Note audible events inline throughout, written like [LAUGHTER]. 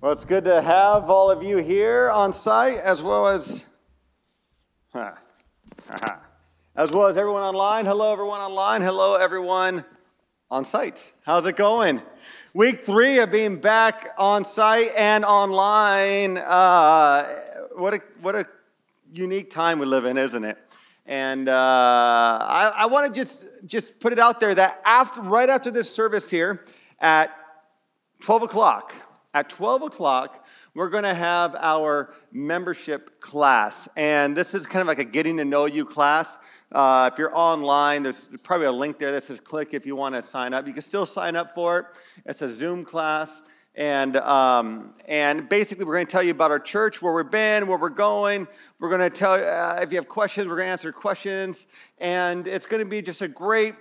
Well, it's good to have all of you here on site as well as as well as everyone online. Hello, everyone online. Hello, everyone on site. How's it going? Week three of being back on site and online. Uh, what a what a unique time we live in, isn't it? And uh, I, I want to just just put it out there that after right after this service here at 12 o'clock at 12 o'clock, we're going to have our membership class. And this is kind of like a getting to know you class. Uh, if you're online, there's probably a link there that says click if you want to sign up. You can still sign up for it. It's a Zoom class. And, um, and basically, we're going to tell you about our church, where we've been, where we're going. We're going to tell you, uh, if you have questions, we're going to answer questions. And it's going to be just a great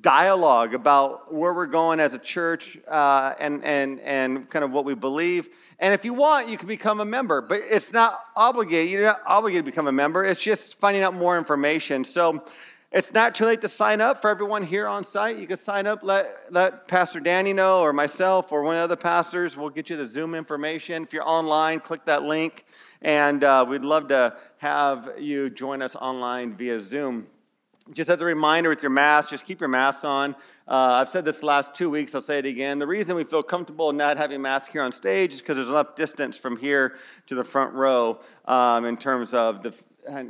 dialogue about where we're going as a church uh, and, and, and kind of what we believe. And if you want, you can become a member, but it's not obligated. You're not obligated to become a member. It's just finding out more information. So it's not too late to sign up for everyone here on site. You can sign up, let, let Pastor Danny know, or myself, or one of the pastors. We'll get you the Zoom information. If you're online, click that link. And uh, we'd love to have you join us online via Zoom just as a reminder with your mask, just keep your masks on. Uh, I've said this the last two weeks, I'll say it again. The reason we feel comfortable not having masks here on stage is because there's enough distance from here to the front row um, in terms of the,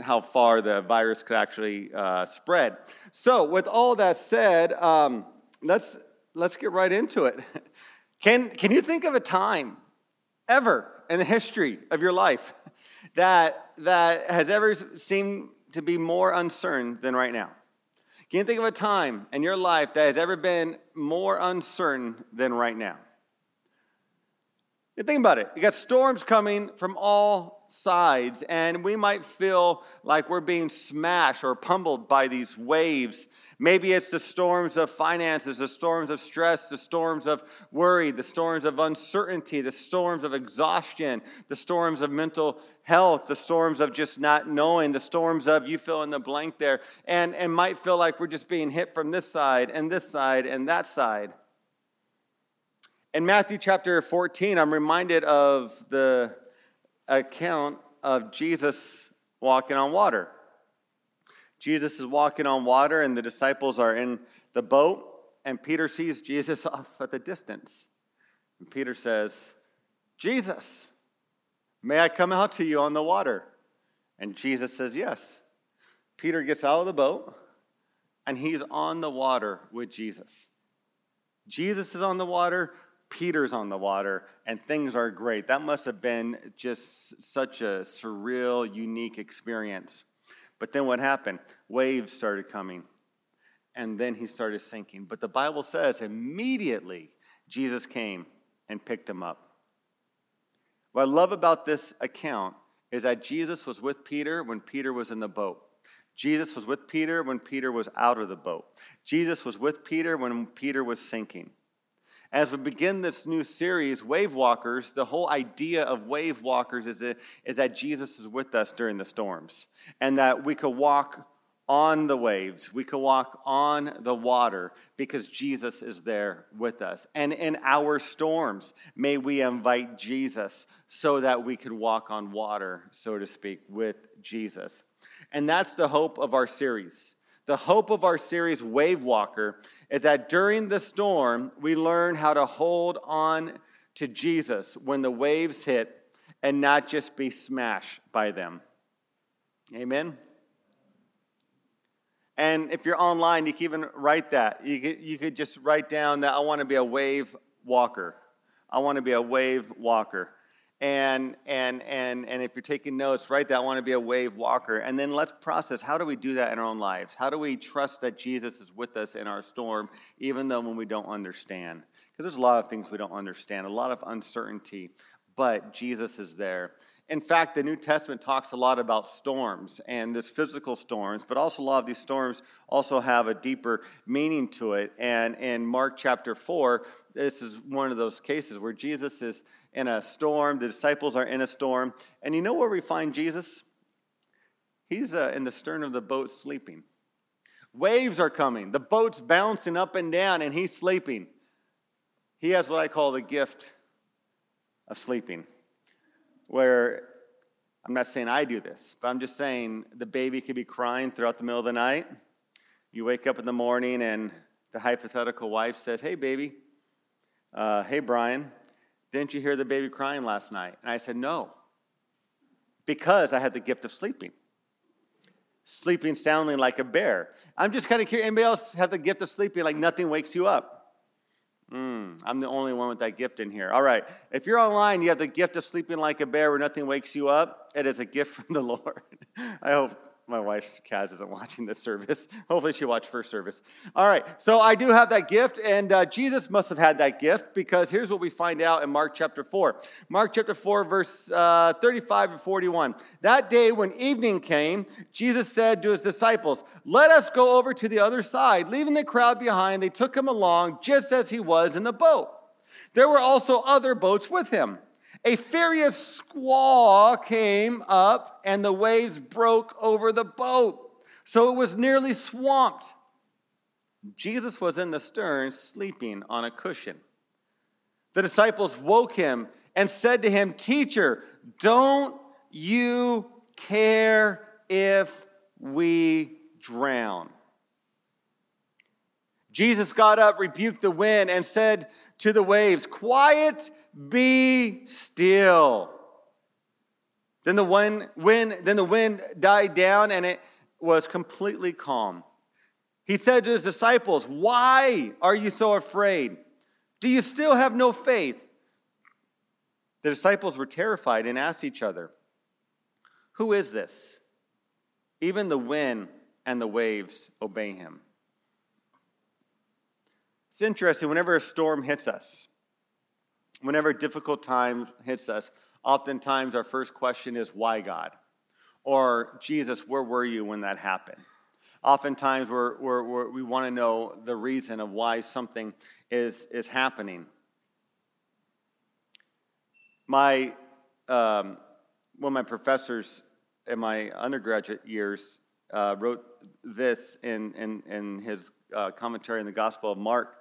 how far the virus could actually uh, spread. So, with all that said, um, let's, let's get right into it. [LAUGHS] Can, can you think of a time ever in the history of your life that, that has ever seemed to be more uncertain than right now? Can you think of a time in your life that has ever been more uncertain than right now? You think about it. You got storms coming from all sides, and we might feel like we're being smashed or pummeled by these waves. Maybe it's the storms of finances, the storms of stress, the storms of worry, the storms of uncertainty, the storms of exhaustion, the storms of mental health, the storms of just not knowing, the storms of you fill in the blank there, and, and might feel like we're just being hit from this side and this side and that side. In Matthew chapter 14, I'm reminded of the account of Jesus walking on water. Jesus is walking on water, and the disciples are in the boat, and Peter sees Jesus [LAUGHS] off at the distance. And Peter says, Jesus, may I come out to you on the water? And Jesus says, Yes. Peter gets out of the boat, and he's on the water with Jesus. Jesus is on the water, Peter's on the water and things are great. That must have been just such a surreal, unique experience. But then what happened? Waves started coming and then he started sinking. But the Bible says immediately Jesus came and picked him up. What I love about this account is that Jesus was with Peter when Peter was in the boat. Jesus was with Peter when Peter was out of the boat. Jesus was with Peter when Peter was sinking. As we begin this new series, Wave Walkers, the whole idea of Wave Walkers is that, is that Jesus is with us during the storms and that we could walk on the waves, we could walk on the water because Jesus is there with us. And in our storms, may we invite Jesus so that we could walk on water, so to speak, with Jesus. And that's the hope of our series. The hope of our series, Wave Walker, is that during the storm, we learn how to hold on to Jesus when the waves hit and not just be smashed by them. Amen? And if you're online, you can even write that. You could, you could just write down that I want to be a wave walker. I want to be a wave walker and and and and if you're taking notes write that i want to be a wave walker. And then let's process how do we do that in our own lives? How do we trust that jesus is with us in our storm even though when we don't understand? Because there's a lot of things we don't understand a lot of uncertainty but jesus is there in fact, the New Testament talks a lot about storms and this physical storms, but also a lot of these storms also have a deeper meaning to it. And in Mark chapter 4, this is one of those cases where Jesus is in a storm, the disciples are in a storm. And you know where we find Jesus? He's uh, in the stern of the boat sleeping. Waves are coming, the boat's bouncing up and down, and he's sleeping. He has what I call the gift of sleeping, where I'm not saying I do this, but I'm just saying the baby could be crying throughout the middle of the night. You wake up in the morning and the hypothetical wife says, Hey, baby, uh, hey, Bryan, didn't you hear the baby crying last night? And I said, No, because I had the gift of sleeping. Sleeping soundly like a bear. I'm just kind of curious. Anybody else have the gift of sleeping like nothing wakes you up? Mm, I'm the only one with that gift in here. All right. If you're online, you have the gift of sleeping like a bear where nothing wakes you up. It is a gift from the [LAUGHS] Lord. I hope my wife, Kaz, isn't [LAUGHS] watching this service. Hopefully, she watched first service. All right, so I do have that gift, and uh, Jesus must have had that gift because here's what we find out in Mark chapter 4. Mark chapter 4, verse uh, 35 to 41. That day, when evening came, Jesus said to his disciples, Let us go over to the other side. Leaving the crowd behind, they took him along just as he was in the boat. There were also other boats with him. A furious squall came up, and the waves broke over the boat, so it was nearly swamped. Jesus was in the stern, sleeping on a cushion. The disciples woke him and said to him, Teacher, don't you care if we drown? Jesus got up, rebuked the wind, and said to the waves, Quiet, be still. Then the wind, wind, then the wind died down and it was completely calm. He said to his disciples, Why are you so afraid? Do you still have no faith? The disciples were terrified and asked each other, Who is this? Even the wind and the waves obey him. It's interesting, whenever a storm hits us, whenever difficult time hits us, oftentimes our first question is, Why God? Or, Jesus, where were you when that happened? Oftentimes we're, we're, we're, we want to know the reason of why something is, is happening. My, um, one of my professors in my undergraduate years uh, wrote this in, in, in his uh, commentary in the Gospel of Mark.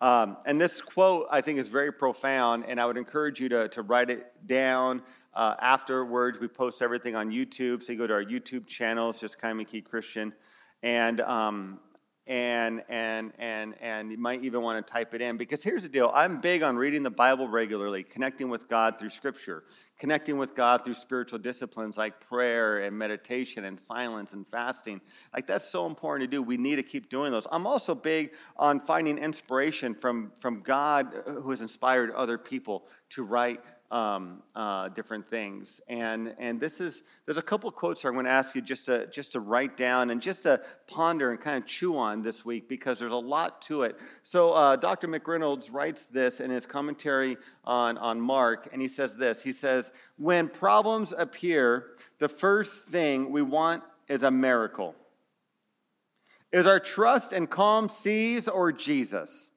Um, and this quote, I think, is very profound, and I would encourage you to, to write it down. Uh, afterwards, we post everything on YouTube, so you go to our YouTube channel, it's just Kaimuki Christian, and um, and and and and you might even want to type it in because here's the deal i'm big on reading the bible regularly connecting with god through scripture connecting with god through spiritual disciplines like prayer and meditation and silence and fasting. Like that's so important to do we need to keep doing those. I'm also big on finding inspiration from from god uh, who has inspired other people to write um, uh, different things. And, and this is, there's a couple quotes I'm going to ask you just to, just to write down and just to ponder and kind of chew on this week because there's a lot to it. So uh, Dr. McReynolds writes this in his commentary on, on Mark, and he says this. He says, when problems appear, the first thing we want is a miracle. Is our trust in calm seas or Jesus?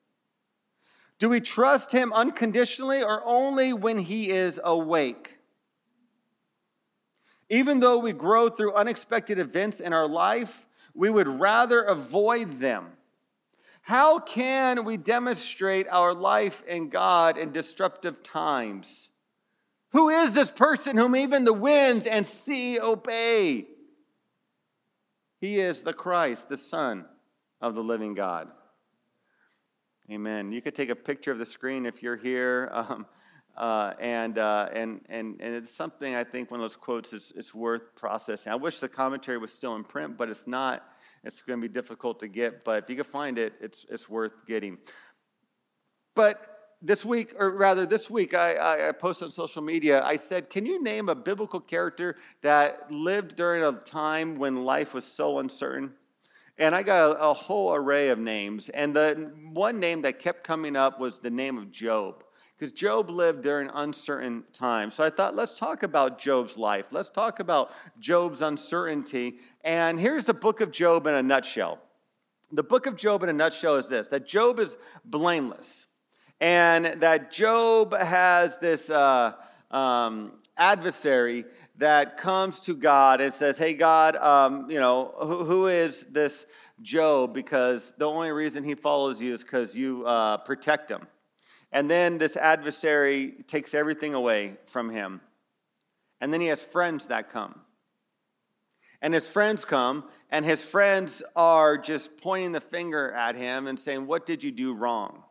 Do we trust him unconditionally or only when he is awake? Even though we grow through unexpected events in our life, we would rather avoid them. How can we demonstrate our life in God in disruptive times? Who is this person whom even the winds and sea obey? He is the Christ, the Son of the living God. Amen. You could take a picture of the screen if you're here. [LAUGHS] Um, uh, and, uh, and, and, and it's something I think one of those quotes is, worth processing. I wish the commentary was still in print, but it's not. It's going to be difficult to get, but if you can find it, it's, it's worth getting. But this week, or rather this week, I, I, posted on social media, I said, Can you name a biblical character that lived during a time when life was so uncertain? And I got a, a, whole array of names. And the one name that kept coming up was the name of Job, because Job lived during uncertain times. So I thought, let's talk about Job's life. Let's talk about Job's uncertainty. And here's the book of Job in a nutshell. The book of Job in a nutshell is this that Job is blameless, and that Job has this. Uh, um, adversary that comes to God and says, Hey, God, um, you know, who, who is this Job? Because the only reason he follows you is because you uh, protect him. And then this adversary takes everything away from him. And then he has friends that come. And his friends come, and his friends are just pointing the finger at him and saying, What did you do wrong?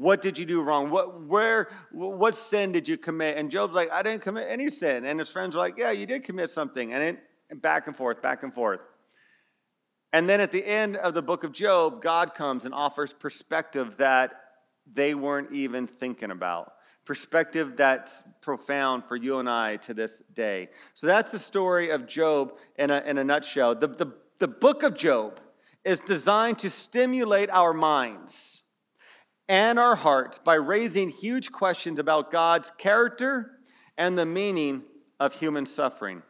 What did you do wrong? What, where, what sin did you commit? And Job's like, I didn't commit any sin. And his friends are like, Yeah, you did commit something. And it, back and forth, back and forth. And then at the end of the book of Job, God comes and offers perspective that they weren't even thinking about perspective that's profound for you and I to this day. So that's the story of Job in a, in a nutshell. The, the, the book of Job is designed to stimulate our minds and our hearts by raising huge questions about God's character and the meaning of human suffering.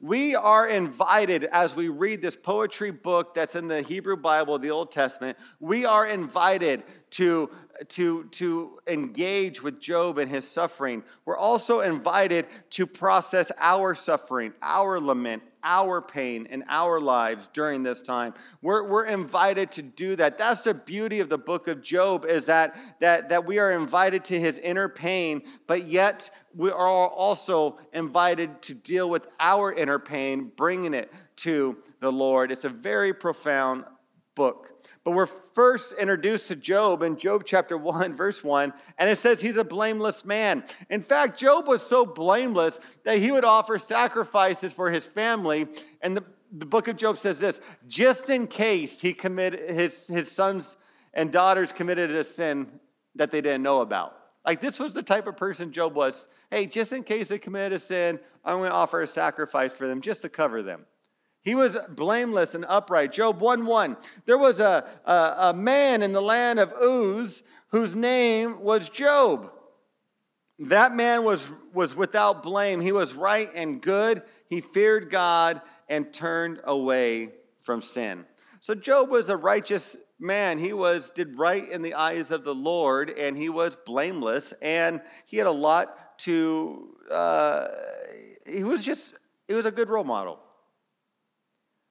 We are invited as we read this poetry book that's in the Hebrew Bible, the Old Testament, we are invited to, to, to engage with Job and his suffering. We're also invited to process our suffering, our lament, our pain in our lives during this time. We're, we're invited to do that. That's the beauty of the book of Job is that, that, that we are invited to his inner pain, but yet we are also invited to deal with our inner pain, bringing it to the Lord. It's a very profound book. But we're first introduced to Job in Job chapter 1, [LAUGHS] verse 1, and it says he's a blameless man. In fact, Job was so blameless that he would offer sacrifices for his family. And the, the book of Job says this just in case he committed his, his sons and daughters committed a sin that they didn't know about. Like this was the type of person Job was. Hey, just in case they committed a sin, I'm going to offer a sacrifice for them just to cover them. He was blameless and upright. Job 1 1. There was a, a, a, man in the land of Uz whose name was Job. That man was, was without blame. He was right and good. He feared God and turned away from sin. So Job was a righteous man. He was did right in the eyes of the Lord, and he was blameless, and he had a lot to. Uh, he was just. He was a good role model.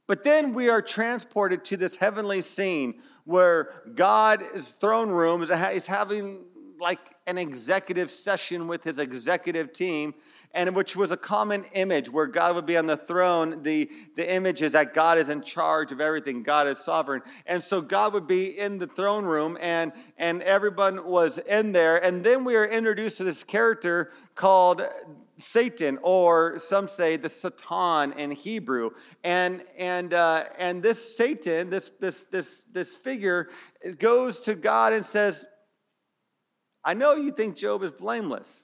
But then we are transported to this heavenly scene where God's throne room is having like an executive session with his executive team, and which was a common image where God would be on the throne. The, the image is that God is in charge of everything, God is sovereign. And so God would be in the throne room, and, and everyone was in there. And then we are introduced to this character called Satan, or some say the Satan in Hebrew. And, and, uh, and this Satan, this, this, this, this figure, goes to God and says, I know you think Job is blameless.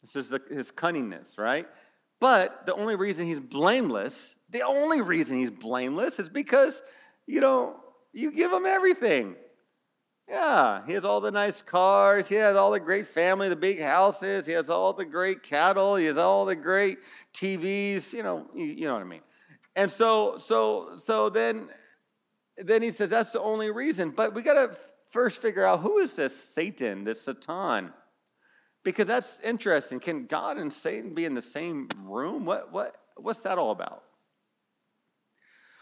This is the, his cunningness, right? But the only reason he's blameless, the only reason he's blameless is because, you know, you give him everything. Yeah, he has all the nice cars. He has all the great family, the big houses. He has all the great cattle. He has all the great TVs. You know, you, you know what I mean. And so, so, so then, then he says that's the only reason. But we got to first figure out who is this Satan, this Satan, because that's interesting. Can God and Satan be in the same room? What, what, what's that all about?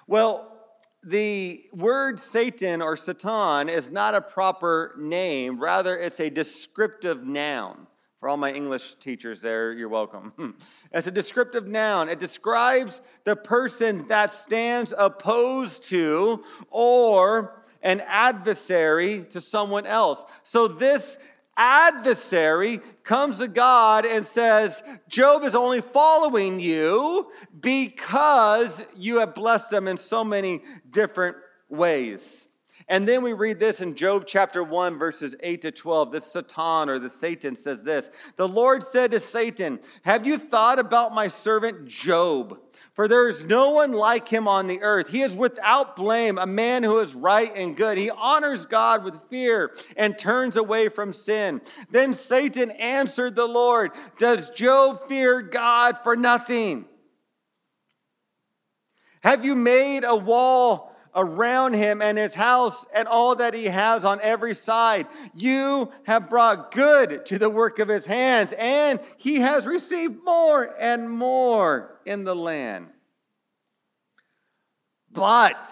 Well, the word Satan or Satan is not a proper name, rather, it's a descriptive noun. For all my English teachers there, you're welcome. [LAUGHS] It's a descriptive noun. It describes the person that stands opposed to or an adversary to someone else. So this adversary comes to God and says, Job is only following you because you have blessed him in so many different ways. And then we read this in Job chapter 1, verses 8 to 12. This Satan or the Satan says this The Lord said to Satan, Have you thought about my servant Job? For there is no one like him on the earth. He is without blame, a man who is right and good. He honors God with fear and turns away from sin. Then Satan answered the Lord Does Job fear God for nothing? Have you made a wall around him and his house and all that he has on every side? You have brought good to the work of his hands, and he has received more and more in the land. But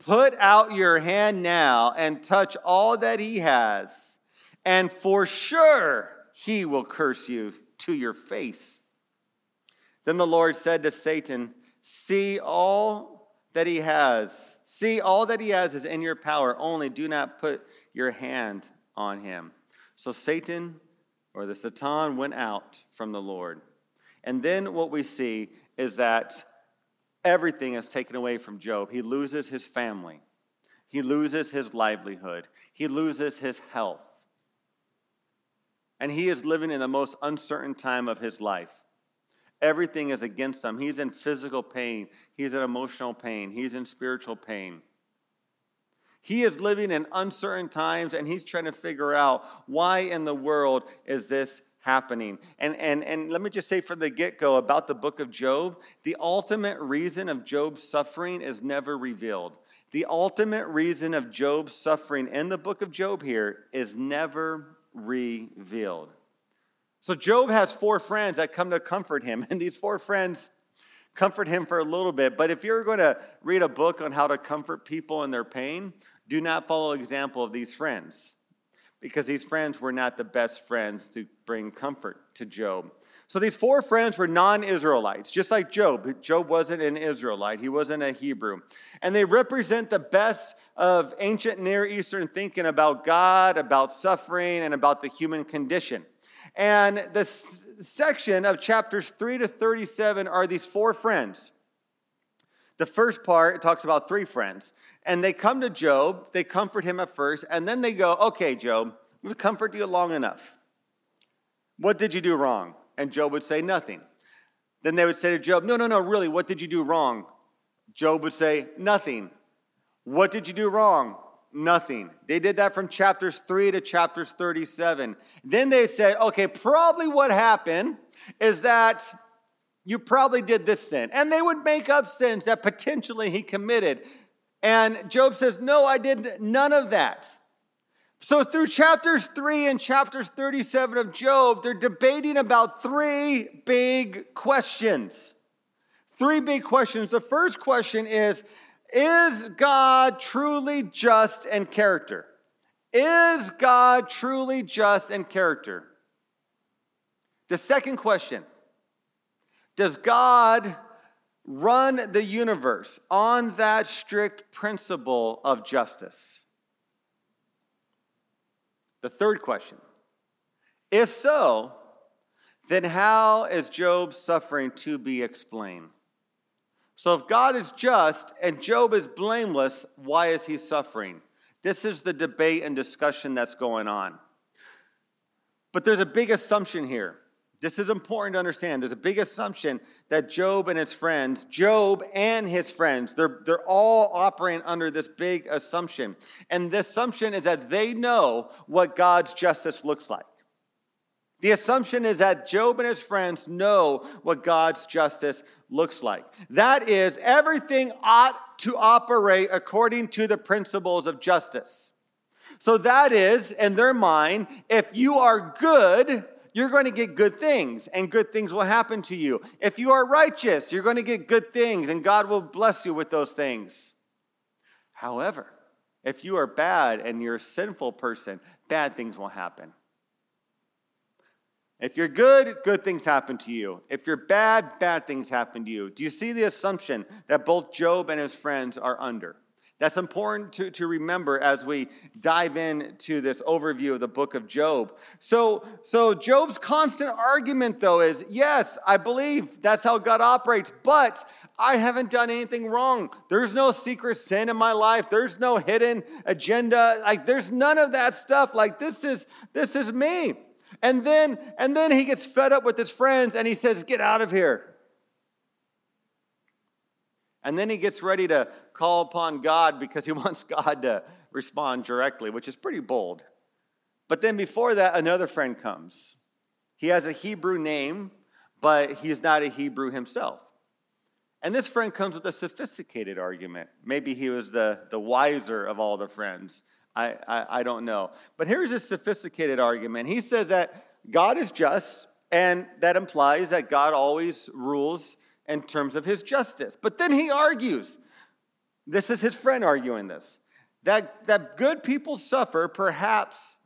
Put out your hand now and touch all that he has, and for sure he will curse you to your face. Then the Lord said to Satan, See all that he has. See, all that he has is in your power, only do not put your hand on him. So Satan, or the Satan, went out from the Lord. And then what we see is that everything is taken away from Job. He loses his family, he loses his livelihood, he loses his health. And he is living in the most uncertain time of his life. Everything is against him. He's in physical pain, he's in emotional pain, he's in spiritual pain. He is living in uncertain times and he's trying to figure out why in the world is this happening. And, and, and let me just say from the get go about the book of Job the ultimate reason of Job's suffering is never revealed. The ultimate reason of Job's suffering in the book of Job here is never revealed. So Job has four friends that come to comfort him, [LAUGHS] and these four friends comfort him for a little bit. But if you're going to read a book on how to comfort people in their pain, do not follow the example of these friends because these friends were not the best friends to bring comfort to Job. So these four friends were non Israelites, just like Job. Job wasn't an Israelite, he wasn't a Hebrew. And they represent the best of ancient Near Eastern thinking about God, about suffering, and about the human condition. And the section of chapters 3 to 37 are these four friends. The first part talks about three friends. And they come to Job, they comfort him at first, and then they go, Okay, Job, we've comforted you long enough. What did you do wrong? And Job would say, Nothing. Then they would say to Job, No, no, no, really, what did you do wrong? Job would say, Nothing. What did you do wrong? Nothing. They did that from chapters 3 to chapters 37. Then they said, okay, probably what happened is that you probably did this sin. And they would make up sins that potentially he committed. And Job says, no, I did none of that. So, through chapters 3 and chapters 37 of Job, they're debating about three big questions. Three big questions. The first question is is God truly just in character? Is God truly just in character? The second question Does God run the universe on that strict principle of justice? The third question If so, then how is Job's suffering to be explained? So, if God is just and Job is blameless, why is he suffering? This is the debate and discussion that's going on. But there's a big assumption here. This is important to understand. There's a big assumption that Job and his friends, Job and his friends, they're, they're all operating under this big assumption. And the assumption is that they know what God's justice looks like. The assumption is that Job and his friends know what God's justice looks like. That is, everything ought to operate according to the principles of justice. So, that is, in their mind, if you are good, you're going to get good things, and good things will happen to you. If you are righteous, you're going to get good things, and God will bless you with those things. However, if you are bad and you're a sinful person, bad things will happen. If you're good, good things happen to you. If you're bad, bad things happen to you. Do you see the assumption that both Job and his friends are under? That's important to, to remember as we dive into this overview of the book of Job. So, so Job's constant argument, though, is yes, I believe that's how God operates, but I haven't done anything wrong. There's no secret sin in my life. There's no hidden agenda. Like there's none of that stuff. Like this is this is me. And then, and then he gets fed up with his friends and he says, Get out of here. And then he gets ready to call upon God because he [LAUGHS] wants God to respond directly, which is pretty bold. But then before that, another friend comes. He has a Hebrew name, but he's not a Hebrew himself. And this friend comes with a sophisticated argument. Maybe he was the, the wiser of all the friends. I, I, I don't know. But here's a sophisticated argument. He says that God is just, and that implies that God always rules in terms of his justice. But then he argues this is his friend arguing this, that, that good people suffer perhaps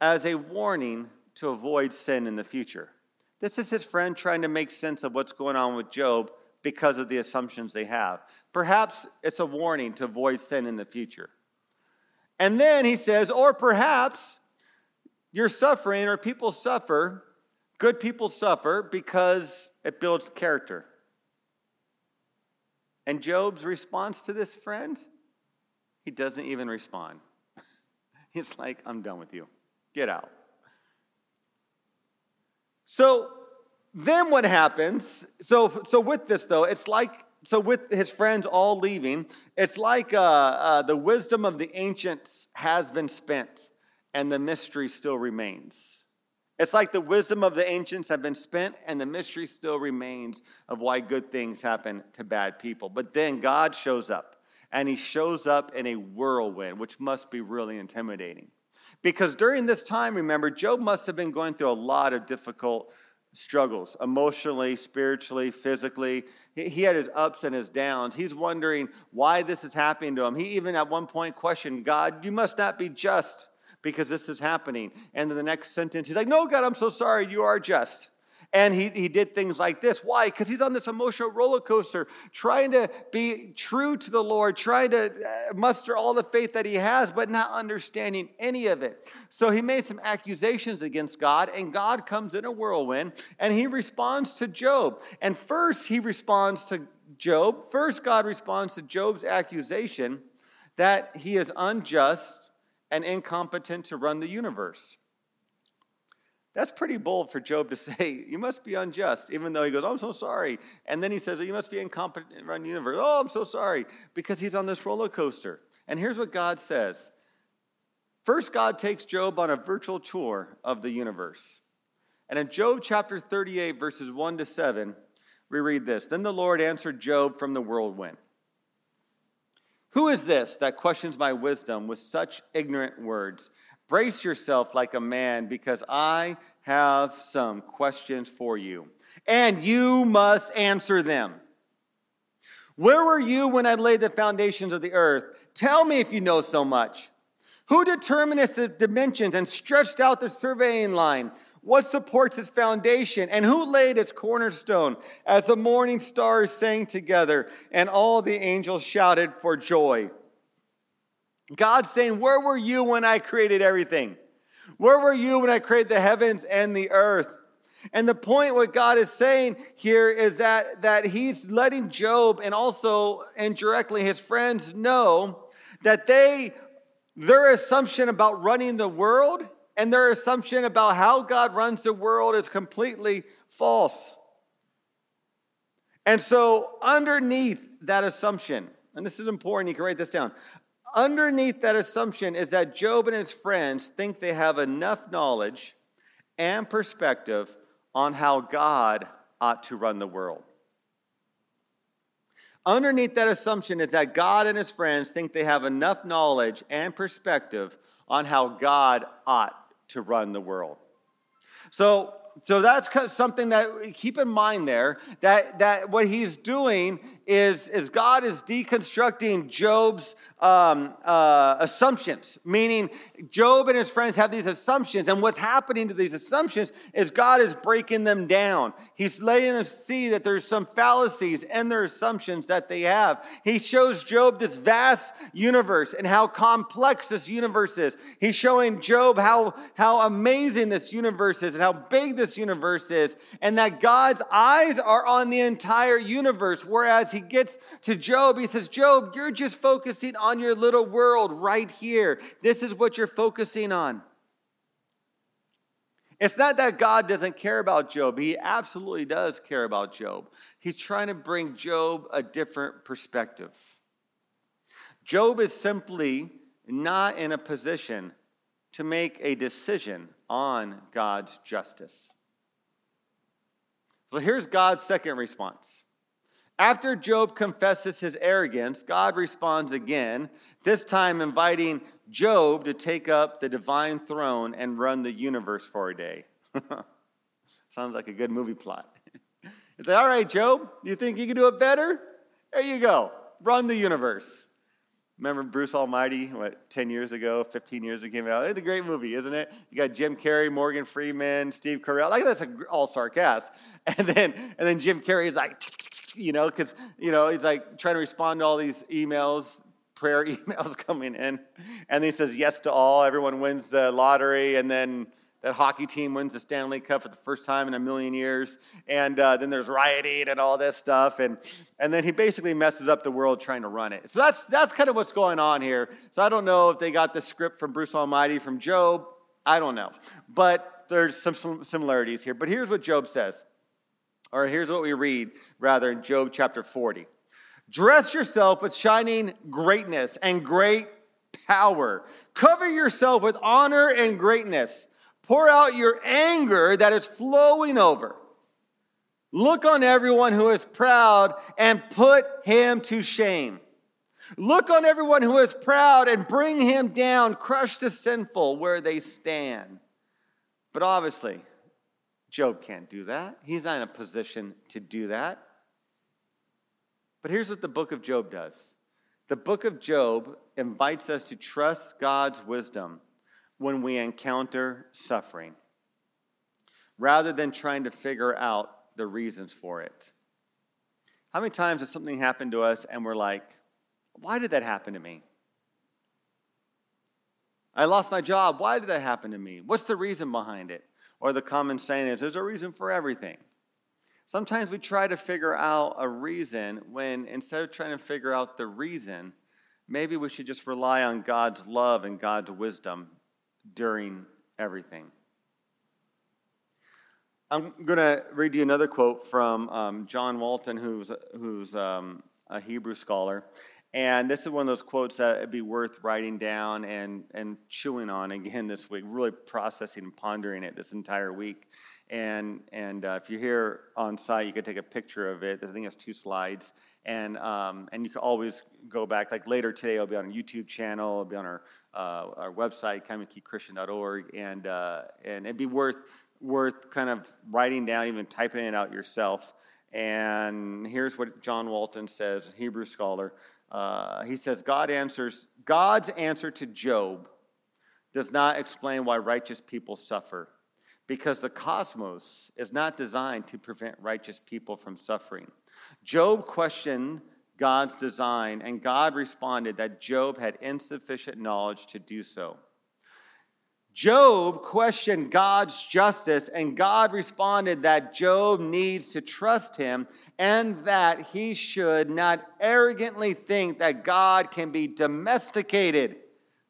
as a warning to avoid sin in the future. This is his friend trying to make sense of what's going on with Job because of the assumptions they have. Perhaps it's a warning to avoid sin in the future. And then he says, or perhaps you're suffering or people suffer, good people suffer because it builds character. And Job's response to this friend, he doesn't even respond. [LAUGHS] He's like, I'm done with you. Get out. So then what happens? So, so with this, though, it's like so with his friends all leaving, it's like uh, uh, the wisdom of the ancients has been spent and the mystery still remains. It's like the wisdom of the ancients have been spent and the mystery still remains of why good things happen to bad people. But then God shows up and he shows up in a whirlwind, which must be really intimidating. Because during this time, remember, Job must have been going through a lot of difficult struggles emotionally, spiritually, physically. He had his ups and his downs. He's wondering why this is happening to him. He even at one point questioned God, You must not be just because this is happening. And in the next sentence, he's like, No, God, I'm so sorry. You are just. And he, he did things like this. Why? Because he's on this emotional roller coaster, trying to be true to the Lord, trying to uh, muster all the faith that he has, but not understanding any of it. So he made some accusations against God, and God comes in a whirlwind and he responds to Job. And first, he responds to Job. First, God responds to Job's accusation that he is unjust and incompetent to run the universe. That's pretty bold for Job to [LAUGHS] say, You must be unjust, even though he goes, oh, I'm so sorry. And then he says, You must be incompetent in run the universe. Oh, I'm so sorry, because he's on this roller coaster. And here's what God says First, God takes Job on a virtual tour of the universe. And in Job chapter 38, verses 1 to 7, we read this Then the Lord answered Job from the whirlwind Who is this that questions my wisdom with such ignorant words? Brace yourself like a man because I have some questions for you, and you must answer them. Where were you when I laid the foundations of the earth? Tell me if you know so much. Who determined its dimensions and stretched out the surveying line? What supports its foundation? And who laid its cornerstone? As the morning stars sang together, and all the angels shouted for joy. God's saying, Where were you when I created everything? Where were you when I created the heavens and the earth? And the point what God is saying here is that, that he's letting Job and also indirectly his friends know that they their assumption about running the world and their assumption about how God runs the world is completely false. And so underneath that assumption, and this is important, you can write this down. Underneath that assumption is that Job and his friends think they have enough knowledge and perspective on how God ought to run the world. Underneath that assumption is that God and his friends think they have enough knowledge and perspective on how God ought to run the world. So, so that's something that keep in mind there that, that what he's doing is, is God is deconstructing Job's um, uh, assumptions, meaning Job and his friends have these assumptions, and what's happening to these assumptions is God is breaking them down. He's letting them see that there's some fallacies in their assumptions that they have. He shows Job this vast universe and how complex this universe is. He's showing Job how, how amazing this universe is and how big this universe is, and that God's eyes are on the entire universe, whereas he gets to Job, he says, Job, you're just focusing on your little world right here. This is what you're focusing on. It's not that God doesn't care about Job. He absolutely does care about Job. He's trying to bring Job a different perspective. Job is simply not in a position to make a decision on God's justice. So here's God's second response after Job confesses his arrogance, God responds again, this time inviting Job to take up the divine throne and run the universe for a day. [LAUGHS] Sounds like a good movie plot. [LAUGHS] It's like, all right, Job, you think you can do it better? There you go. Run the universe. Remember Bruce Almighty, what, 10 years ago, 15 years ago came out? It's a great movie, isn't it? You got Jim Carrey, Morgan Freeman, Steve Carell. Like that's all sarcasm. [LAUGHS] And then, and then Jim Carrey is like, you know, because, you know, he's like trying to respond to all these emails, prayer [LAUGHS] emails coming in. And he says yes to all. Everyone wins the lottery. And then that hockey team wins the Stanley Cup for the first time in a million years. And uh, then there's rioting and all this stuff. And, and then he basically messes up the world trying to run it. So that's, that's kind of what's going on here. So I don't know if they got the script from Bruce Almighty, from Job. I don't know. But there's some similarities here. But here's what Job says, or here's what we read, rather, in Job chapter 40. Dress yourself with shining greatness and great power. Cover yourself with honor and greatness. Pour out your anger that is flowing over. Look on everyone who is proud and put him to shame. Look on everyone who is proud and bring him down, crush the sinful where they stand. But obviously, Job can't do that. He's not in a position to do that. But here's what the book of Job does the book of Job invites us to trust God's wisdom when we encounter suffering, rather than trying to figure out the reasons for it. How many times has something happened to us and we're like, why did that happen to me? I lost my job. Why did that happen to me? What's the reason behind it? Or the common saying is, there's a reason for everything. Sometimes we try to figure out a reason when instead of trying to figure out the reason, maybe we should just rely on God's love and God's wisdom during everything. I'm going to read you another quote from um, John Walton, who's, who's um, a Hebrew scholar. And this is one of those quotes that would be worth writing down and, and chewing on again this week, really processing and pondering it this entire week. And, and uh, if you're here on site, you could take a picture of it. I think it's two slides. And, um, and you can always go back. Like later today, it'll be on our YouTube channel, it'll be on our uh, our website, kaimukichristian.org, and uh, and it'd be worth worth kind of writing down, even typing it out yourself. And here's what John Walton says, Hebrew scholar. Uh, he says God answers God's answer to Job does not explain why righteous people suffer, because the cosmos is not designed to prevent righteous people from suffering. Job questioned God's design, and God responded that Job had insufficient knowledge to do so. Job questioned God's justice, and God responded that Job needs to trust him and that he should not arrogantly think that God can be domesticated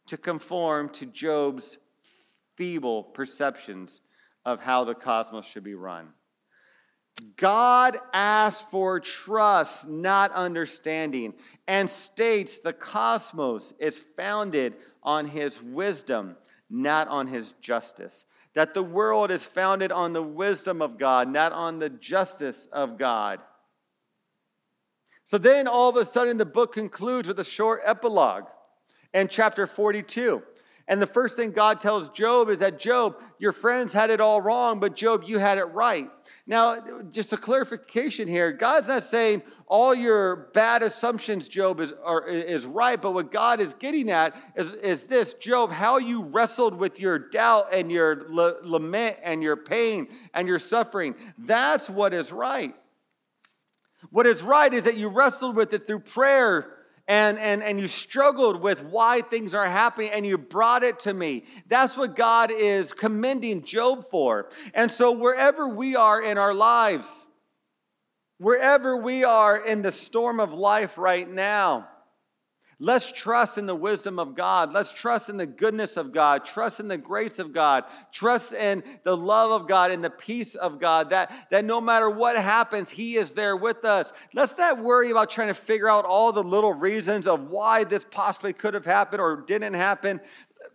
to conform to Job's feeble perceptions of how the cosmos should be run. God asks for trust, not understanding, and states the cosmos is founded on his wisdom, not on his justice. That the world is founded on the wisdom of God, not on the justice of God. So then all of a sudden, the book concludes with a short epilogue in chapter 42. And the first thing God tells Job is that, Job, your friends had it all wrong, but Job, you had it right. Now, just a clarification here God's not saying all your bad assumptions, Job, is, are, is right, but what God is getting at is, is this Job, how you wrestled with your doubt and your lament and your pain and your suffering. That's what is right. What is right is that you wrestled with it through prayer and, and, and you struggled with why things are happening and you brought it to me. That's what God is commending Job for. And so, wherever we are in our lives, wherever we are in the storm of life right now, Let's trust in the wisdom of God. Let's trust in the goodness of God. Trust in the grace of God. Trust in the love of God and the peace of God that, that no matter what happens, He is there with us. Let's not worry about trying to figure out all the little reasons of why this possibly could have happened or didn't happen.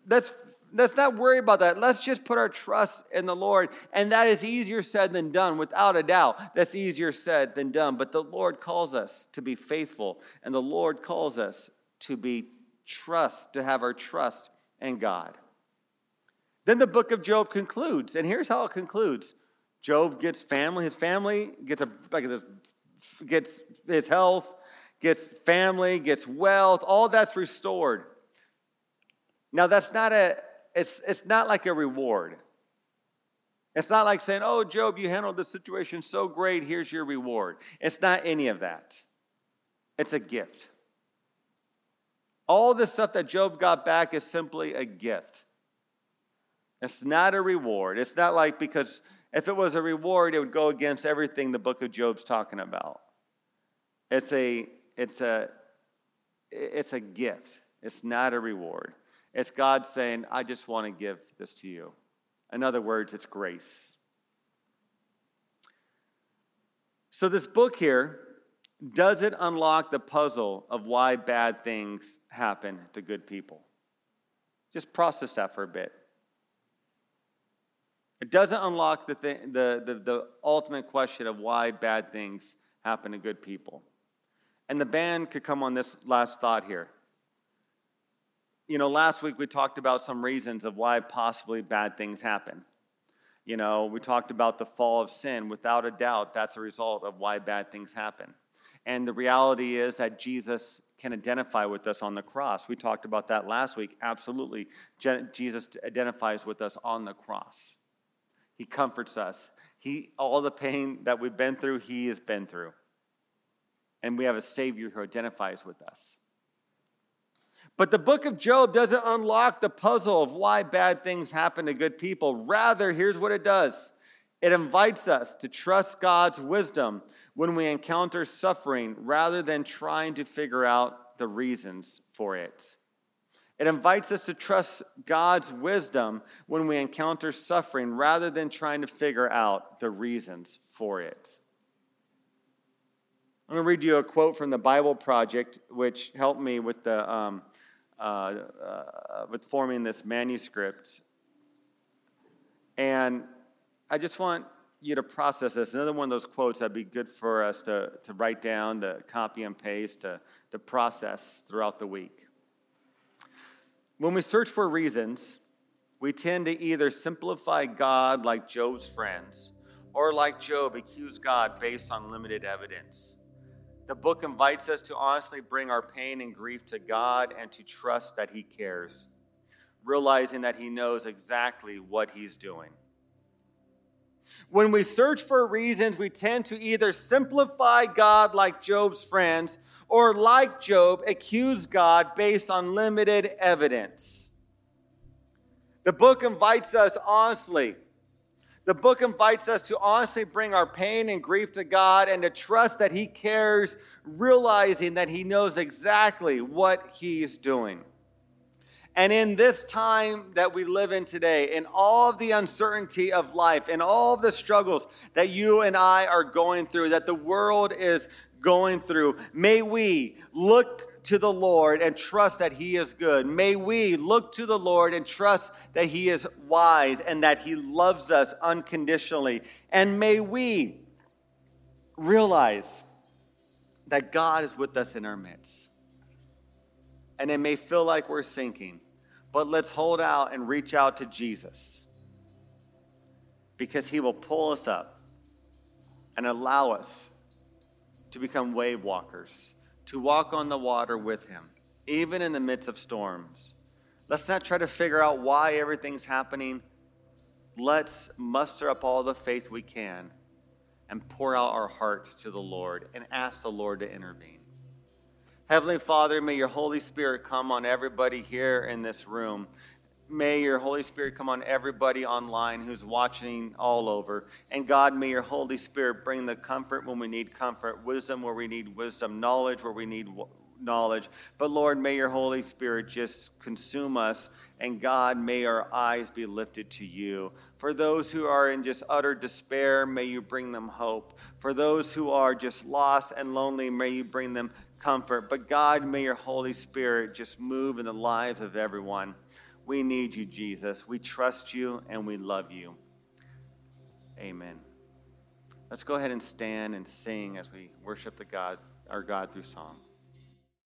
Let's let's not worry about that. Let's just put our trust in the Lord. And that is easier said than done, without a doubt. That's easier said than done. But the Lord calls us to be faithful, and the Lord calls us to be trust, to have our trust in God. Then the book of Job concludes, and here's how it concludes. Job gets family, his family gets a gets his health, gets family, gets wealth, all that's restored. Now, that's not a, it's, it's not like a reward. It's not like saying, oh, Job, you handled the situation so great, here's your reward. It's not any of that. It's a gift. All the stuff that Job got back is simply a gift. It's not a reward. It's not like because if it was a reward, it would go against everything the book of Job's talking about. It's a it's a it's a gift. It's not a reward. It's God saying, I just want to give this to you. In other words, it's grace. So, this book here doesn't unlock the puzzle of why bad things happen to good people. Just process that for a bit. It doesn't unlock the, thing, the, the, the ultimate question of why bad things happen to good people. And the band could come on this last thought here. You know, last week we talked about some reasons of why possibly bad things happen. You know, we talked about the fall of sin. Without a doubt, that's a result of why bad things happen. And the reality is that Jesus can identify with us on the cross. We talked about that last week. Absolutely. Jesus identifies with us on the cross. He comforts us. He, all the pain that we've been through, He has been through. And we have a Savior who identifies with us. But the book of Job doesn't unlock the puzzle of why bad things happen to good people. Rather, here's what it does it invites us to trust God's wisdom when we encounter suffering rather than trying to figure out the reasons for it. It invites us to trust God's wisdom when we encounter suffering rather than trying to figure out the reasons for it. I'm going to read you a quote from the Bible Project, which helped me with, the, um, uh, uh, with forming this manuscript. And I just want you to process this. Another one of those quotes that'd be good for us to, to write down, to copy and paste, to, to process throughout the week. When we search for reasons, we tend to either simplify God like Job's friends, or like Job, accuse God based on limited evidence. The book invites us to honestly bring our pain and grief to God and to trust that He cares, realizing that He knows exactly what He's doing. When we search for reasons, we tend to either simplify God like Job's friends or, like Job, accuse God based on limited evidence. The book invites us honestly. The book invites us to honestly bring our pain and grief to God and to trust that He cares, realizing that He knows exactly what He's doing. And in this time that we live in today, in all of the uncertainty of life, in all of the struggles that you and I are going through, that the world is going through. May we look to the Lord and trust that He is good. May we look to the Lord and trust that He is wise and that He loves us unconditionally. And may we realize that God is with us in our midst. And it may feel like we're sinking, but let's hold out and reach out to Jesus because He will pull us up and allow us to become wave walkers, to walk on the water with Him, even in the midst of storms. Let's not try to figure out why everything's happening. Let's muster up all the faith we can and pour out our hearts to the Lord and ask the Lord to intervene. Heavenly Father, may your Holy Spirit come on everybody here in this room may your Holy Spirit come on everybody online who's watching all over. And God, may your Holy Spirit bring the comfort when we need comfort, wisdom where we need wisdom, knowledge where we need knowledge. But Lord, may your Holy Spirit just consume us. And God, may our eyes be lifted to you. For those who are in just utter despair, may you bring them hope. For those who are just lost and lonely, may you bring them comfort. But God, may your Holy Spirit just move in the lives of everyone. We need you, Jesus. We trust you and we love you. Amen. Let's go ahead and stand and sing as we worship the God, our God through song.